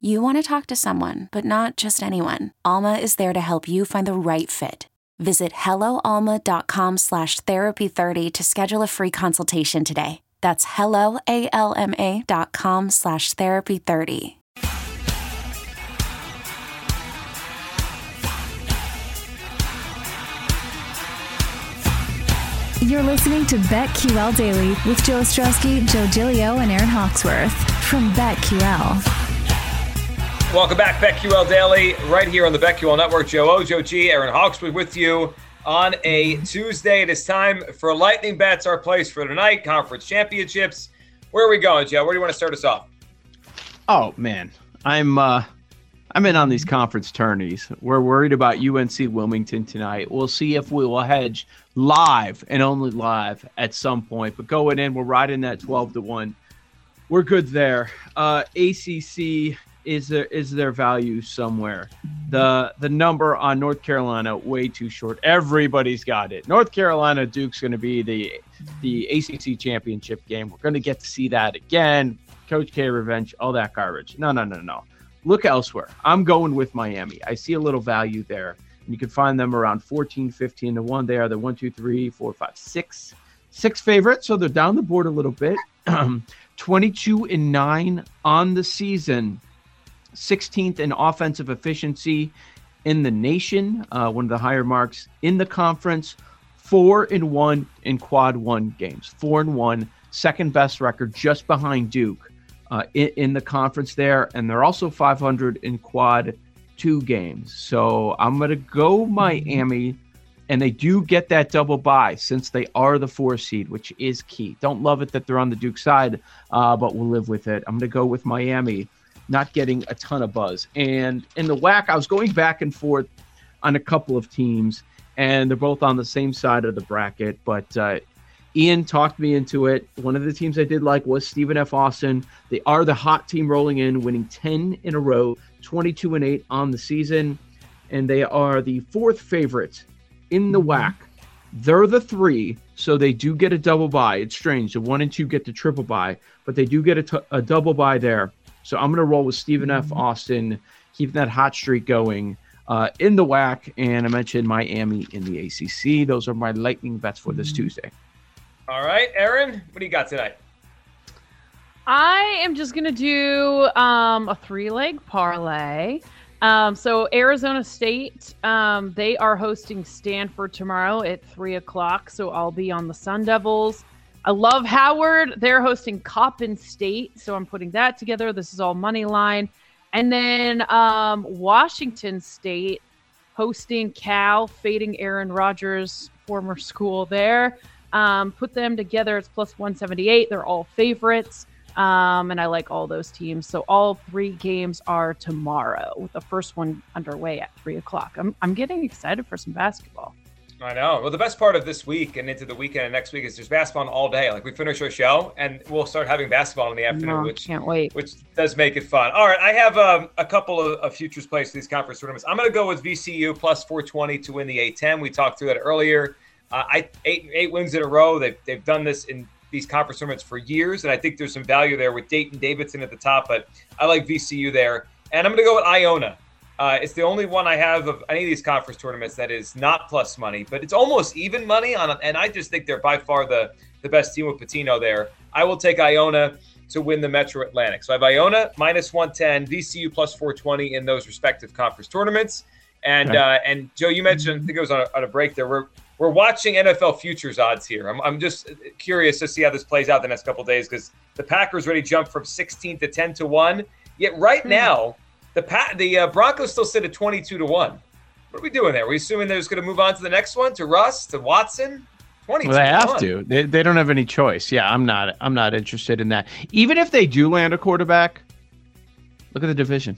You want to talk to someone, but not just anyone. Alma is there to help you find the right fit. Visit helloalma.com slash therapy30 to schedule a free consultation today. That's helloalma.com slash therapy30. You're listening to BetQL Daily with Joe Ostrowski, Joe Giglio, and Aaron Hawksworth from BetQL. Welcome back, BetQL Daily, right here on the BetQL Network. Joe O, Joe G, Aaron Hawksworth with you on a Tuesday. It is time for lightning bets, our place for tonight, conference championships. Where are we going, Joe? Where do you want to start us off? Oh man, I'm uh I'm in on these conference tourneys. We're worried about UNC Wilmington tonight. We'll see if we will hedge live and only live at some point. But going in, we're riding that 12 to 1. We're good there. Uh, ACC is there is there value somewhere? The the number on North Carolina way too short. Everybody's got it. North Carolina Duke's going to be the the ACC championship game. We're going to get to see that again. Coach K revenge, all that garbage. No, no, no, no look elsewhere. I'm going with Miami. I see a little value there. You can find them around 14, 15 to 1. They are the 1, 2, 3, 4, 5, 6. Six favorites, so they're down the board a little bit. 22 and 9 on the season. 16th in offensive efficiency in the nation, uh, one of the higher marks in the conference. Four and one in quad one games. Four and one, second best record, just behind Duke uh, in, in, the conference there, and they're also 500 in quad two games. So I'm going to go Miami, and they do get that double bye since they are the four seed, which is key. Don't love it that they're on the Duke side, uh, but we'll live with it. I'm going to go with Miami, not getting a ton of buzz. And in the WAC, I was going back and forth on a couple of teams, and they're both on the same side of the bracket, but. Uh, Ian talked me into it. One of the teams I did like was Stephen F. Austin. They are the hot team rolling in, winning 10 in a row, 22 and 8 on the season. And they are the fourth favorite in the WAC. They're the three, so they do get a double bye. It's strange. The one and two get the triple bye, but they do get a, t- a double bye there. So I'm going to roll with Stephen F. Austin, keeping that hot streak going uh, in the WAC. And I mentioned Miami in the ACC. Those are my lightning bets for this Tuesday. All right, Aaron, what do you got tonight? I am just gonna do um, a three-leg parlay. Um, so Arizona State, um, they are hosting Stanford tomorrow at three o'clock. So I'll be on the Sun Devils. I love Howard. They're hosting Coppin State, so I'm putting that together. This is all money line, and then um, Washington State hosting Cal, fading Aaron Rodgers' former school there. Um, put them together, it's plus 178. They're all favorites. Um, and I like all those teams. So all three games are tomorrow, with the first one underway at three o'clock. I'm, I'm getting excited for some basketball. I know. Well, the best part of this week and into the weekend and next week is there's basketball all day. Like we finish our show and we'll start having basketball in the afternoon, no, which can't wait. Which does make it fun. All right, I have um, a couple of, of futures plays for these conference tournaments. I'm going to go with VCU plus 420 to win the A10. We talked through that earlier. Uh, I eight eight wins in a row. They've they've done this in these conference tournaments for years, and I think there's some value there with Dayton Davidson at the top. But I like VCU there, and I'm going to go with Iona. Uh, it's the only one I have of any of these conference tournaments that is not plus money, but it's almost even money on. And I just think they're by far the the best team with Pitino there. I will take Iona to win the Metro Atlantic. So I have Iona minus 110, VCU plus 420 in those respective conference tournaments. And Okay. uh, and Joe, you mentioned I think it was on a, on a break there. We're we're watching NFL futures odds here. I'm, I'm just curious to see how this plays out the next couple days because the Packers already jumped from 16 to 10 to one. Yet right now the pa- the uh, Broncos still sit at 22 to one. What are we doing there? Are we assuming they're just going to move on to the next one to Russ to Watson? 22 Well, they have 1. to. They, they don't have any choice. Yeah, I'm not. I'm not interested in that. Even if they do land a quarterback, look at the division.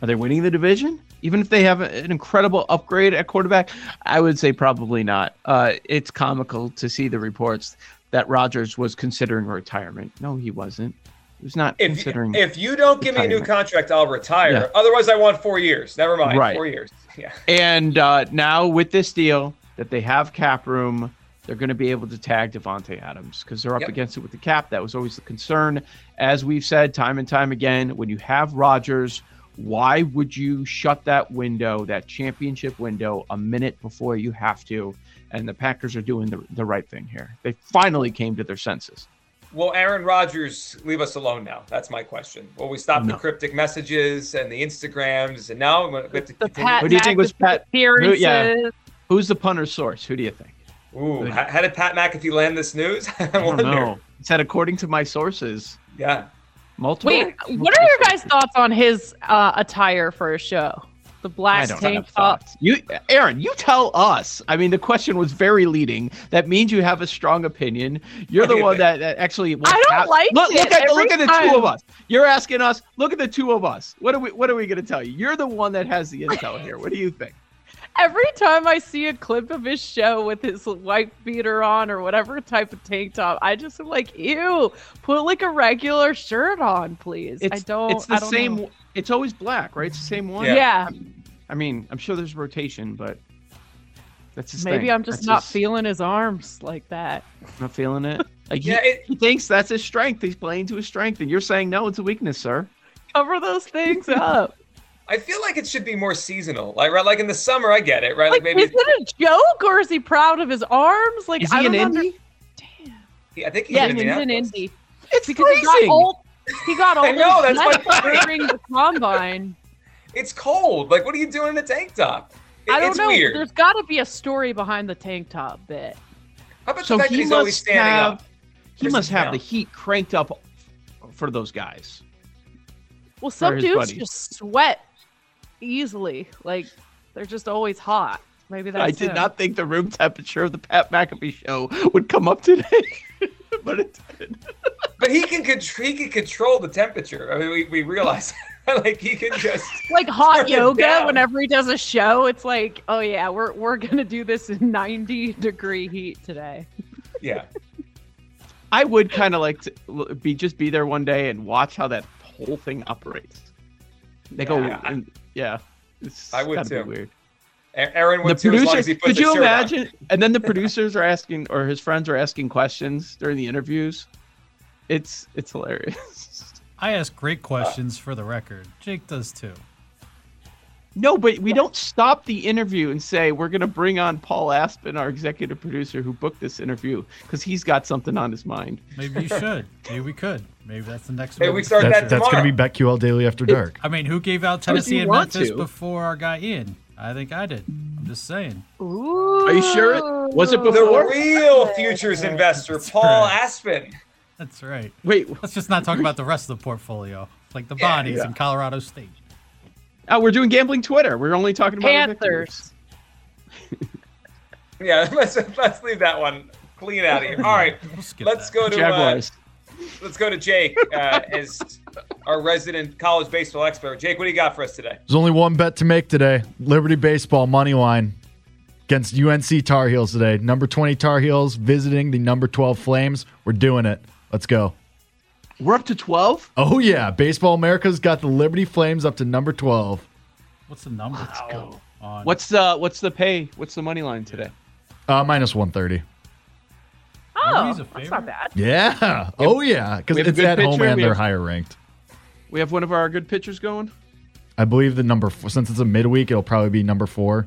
Are they winning the division? Even if they have an incredible upgrade at quarterback, I would say probably not. Uh, it's comical to see the reports that Rodgers was considering retirement. No, he wasn't. Was not If, considering. if you don't give me a new contract, I'll retire. Yeah. Otherwise, I want four years. Never mind. Right. Four years. Yeah. And uh, now with this deal that they have cap room, they're going to be able to tag Davante Adams because they're up Yep. against it with the cap. That was always the concern. As we've said time and time again, when you have Rodgers, why would you shut that window, that championship window, a minute before you have to? And the Packers are doing the, the right thing here. They finally came to their senses. Will Aaron Rodgers leave us alone now? That's my question. Will we stop the cryptic messages and the Instagrams? And now we have to The continue. Pat Who do you think was Pat- appearances. yeah. Who's the punter source? Who do you think? Ooh, how, how did Pat McAfee land this news? I I don't know. It said according to my sources, Yeah. multiple. Wait, what are your guys' thoughts on his uh, attire for a show? The black tank have top. You, Aaron, you tell us. I mean, the question was very leading. That means you have a strong opinion. You're the one that, that actually. I don't have- like look, it Look at look at the two of us. You're asking us. Look at the two of us. What are we? What are we going to tell you? You're the one that has the intel here. What do you think? Every time I see a clip of his show with his white beater on or whatever type of tank top, I just am like, ew, put like a regular shirt on, please. It's I don't. It's the I don't same. know. It's always black, right? It's the same one. Yeah. Yeah, I mean, I'm sure there's rotation, but that's his maybe thing. I'm just That's not his- feeling his arms like that. Not feeling it. Like he, Yeah, it- he thinks that's his strength. He's playing to his strength, and you're saying no, it's a weakness, sir. Cover those things up. I feel like it should be more seasonal. Like right, like in the summer, I get it. Right, like, like, maybe is it a joke or is he proud of his arms? Like, Is I he an don't under- indie? Yeah, I think he's Yeah, in he's an indie. It's Because he got old. He got all I know, that's my point. during the combine. It's cold. Like, what are you doing in a tank top? It- I don't it's know. weird. There's got to be a story behind the tank top bit. How about So the fact that he he's always must standing have up? he must have down? the heat cranked up for those guys. Well, some dudes buddies. just sweat easily. Like they're just always hot. Maybe that's I did him. not think the room temperature of the Pat McAfee show would come up today, but it did. But he can contr- he can control the temperature. I mean, we, we realize like he can just like hot yoga whenever he does a show. It's like, oh yeah, we're we're gonna do this in 90 degree heat today. yeah. I would kind of like to be just be there one day and watch how that whole thing operates. They go, Yeah, I- and, yeah. It's I would gotta be too. weird. A- Aaron The would too, as long as producers, he could you shirt on. imagine? And then the producers are asking, or his friends are asking questions during the interviews. It's it's hilarious. I ask great questions for the record. Jake does too. No, but we don't stop the interview and say we're going to bring on Paul Aspen, our executive producer who booked this interview, because he's got something on his mind. Maybe you should. Maybe we could. Maybe that's the next. Maybe we in start that That, that's going to be tomorrow. BetQL Daily After Dark. I mean, who gave out Tennessee and want Memphis to. before our guy Ian? I think I did. I'm just saying. Ooh. Are you sure? it- Was it before? The real futures investor, Paul. Aspen. That's right. Wait, Let's just not talk about the rest of the portfolio, like the Yeah, bodies yeah. in Colorado State. oh, we're doing gambling Twitter. We're only talking about our. Panthers. Yeah, let's let's leave that one clean out of here. All right, We'll let's that. go to uh, let's go to Jake uh, as our resident college baseball expert. Jake, what do you got for us today? There's only one bet to make today. Liberty Baseball money line against UNC Tar Heels today. Number 20 Tar Heels visiting the number 12 Flames. We're doing it. Let's go. We're up to 12? Oh yeah, Baseball America's got the Liberty Flames up to number 12. What's the number? Let's go. On. What's the what's the pay? What's the money line today? Uh, minus 130. Oh, that's not bad. Yeah. Oh yeah, because we have a it's good at home and we they're have- higher ranked. We have one of our good pitchers going. I believe the number four, since it's a midweek, it'll probably be number four.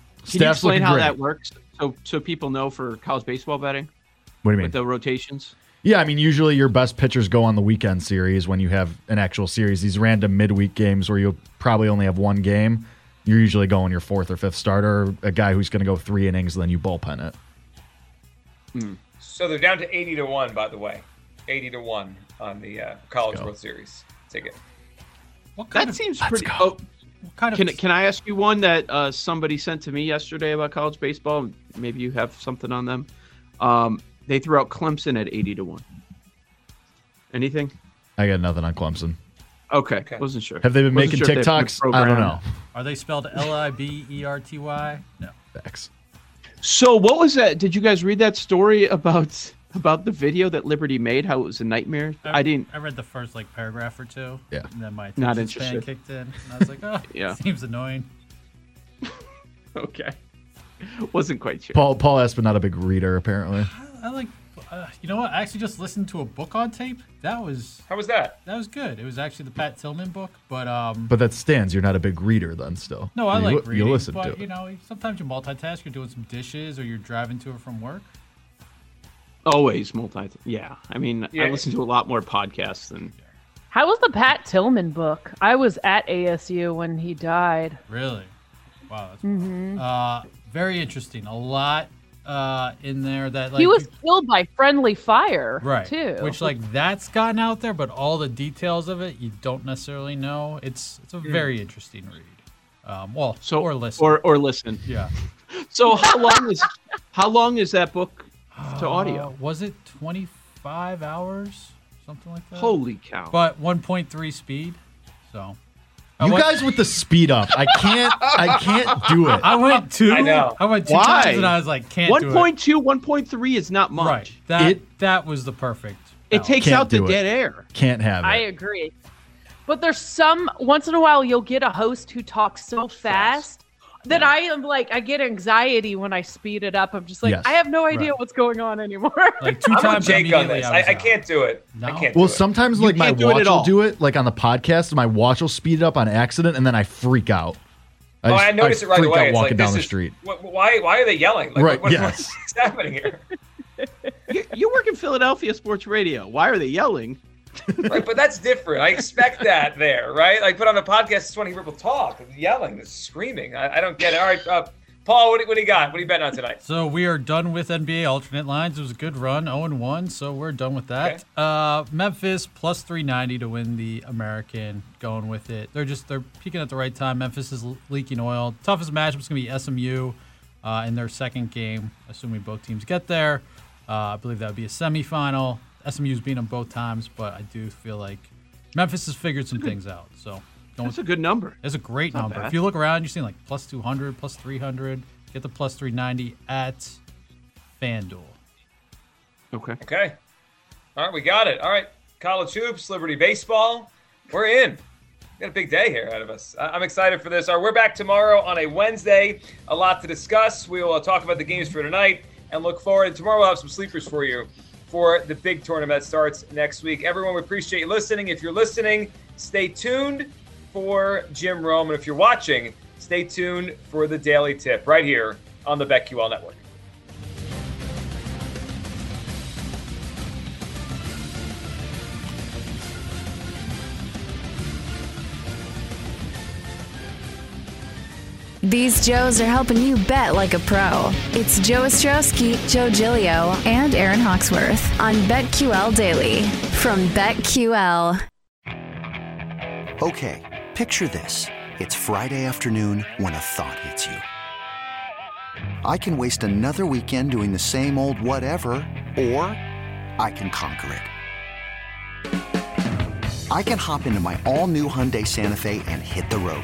can you explain how great. that works? So, so people know for college baseball betting What do you mean? with the rotations. Yeah, I mean, usually your best pitchers go on the weekend series when you have an actual series. These random midweek games where you'll probably only have one game, you're usually going your fourth or fifth starter, a guy who's going to go three innings, and then you bullpen it. So they're down to 80 to 1, by the way. 80 to 1 on the uh, College. World Series ticket. What kind That of seems pretty. Oh, what kind can of can I ask you one that uh, somebody sent to me yesterday about college baseball? Maybe you have something on them. Um, they threw out Clemson at eighty to one. Anything? I got nothing on Clemson. Okay, Okay. wasn't sure. Have they been Wasn't making sure if they have TikToks? a I don't know. Are they spelled L I B E R T Y? No. Facts. So what was that? Did you guys read that story about about the video that Liberty made? How it was a nightmare. I didn't. I read the first like paragraph or two. Yeah. And then my Not attention span kicked in, and I was like, oh, Yeah. seems annoying. Okay. Wasn't quite sure. Paul Paul Espen not a big reader apparently. I like. Uh, you know what? I actually just listened to a book on tape. That was How was that? that was good. It was actually the Pat Tillman book, but um. But that stands. You're not a big reader then. Still. no, I you, like reading. You listen but to it. you know, sometimes you multitask. You're doing some dishes, or you're driving to or from work. Always multi. Yeah, I mean, Yeah. I listen to a lot more podcasts than. How was the Pat Tillman book? I was at ASU when he died. Really? Wow. That's Mm-hmm. uh, very interesting. A lot uh in there that like he was you- killed by friendly fire, right too. which like that's gotten out there but all the details of it you don't necessarily know it's it's a very interesting read um well So or listen or or listen. yeah So how long is how long is that book to Uh, audio? was it 25 hours something like that Holy cow! but 1.3 speed so I You went- guys with the speed up. I can't. I can't do it. I went two. I know. I went two Why? times, and I was like, "Can't do it." 1.2, 1.3 is not much. Right. That It- that was the perfect. It takes Can't out the do it. dead air. Can't have it. I agree. But there's some once in a while you'll get a host who talks so fast, that I am like I get anxiety when I speed it up. I'm just like Yes. I have no idea Right. what's going on anymore. Like two I'm with times Jake on immediately, this. I, I, was I out. can't do it. I can't. Well, do it. sometimes like my can't do it watch at will all. do it like on the podcast. My watch will speed it up on accident, and then I freak out. Oh, just- I noticed it right freak away. Out It's walking like, down this the is- street. wh- Why? Why are they yelling? Like, Right, What, what- yes. What's happening here? You, you work in Philadelphia sports radio. Why are they yelling? Right, but that's different. I expect that there, right? Like, put on a podcast, just want to hear people talk, yelling, screaming. I, I don't get it. All right, uh, Paul, what, do- what do you got? What are you betting on tonight? So we are done with NBA alternate lines. It was a good run, 0 and 1, so we're done with that. Uh, Memphis plus 390 to win the American. Going with it. They're just they're peaking at the right time. Memphis is leaking oil. Toughest matchup is going to be SMU uh, in their second game, assuming both teams get there. Uh, I believe that would be a semifinal. SMU's beat them both times, but I do feel like Memphis has figured some things out. So going That's a good number. it's a great Not number. bad. If you look around, you're seeing like plus 200, plus 300. Get the plus 390 at FanDuel. Okay. Okay. All right, we got it. All right, college hoops, Liberty baseball. We're in. We got a big day here ahead of us. I- I'm excited for this. All right, we're back tomorrow on a Wednesday. A lot to discuss. We will uh, talk about the games for tonight and look forward. Tomorrow we'll have some sleepers for you for the big tournament that starts next week. Everyone, we appreciate you listening. If you're listening, stay tuned for Jim Rome. And if you're watching, stay tuned for the daily tip right here on the BetQL Network. These Joes are helping you bet like a pro. It's Joe Ostrowski, Joe Giglio, and Aaron Hawksworth on BetQL Daily from BetQL. Okay, picture this. It's Friday afternoon when a thought hits you. I can waste another weekend doing the same old whatever, or I can conquer it. I can hop into my all new Hyundai Santa Fe and hit the road.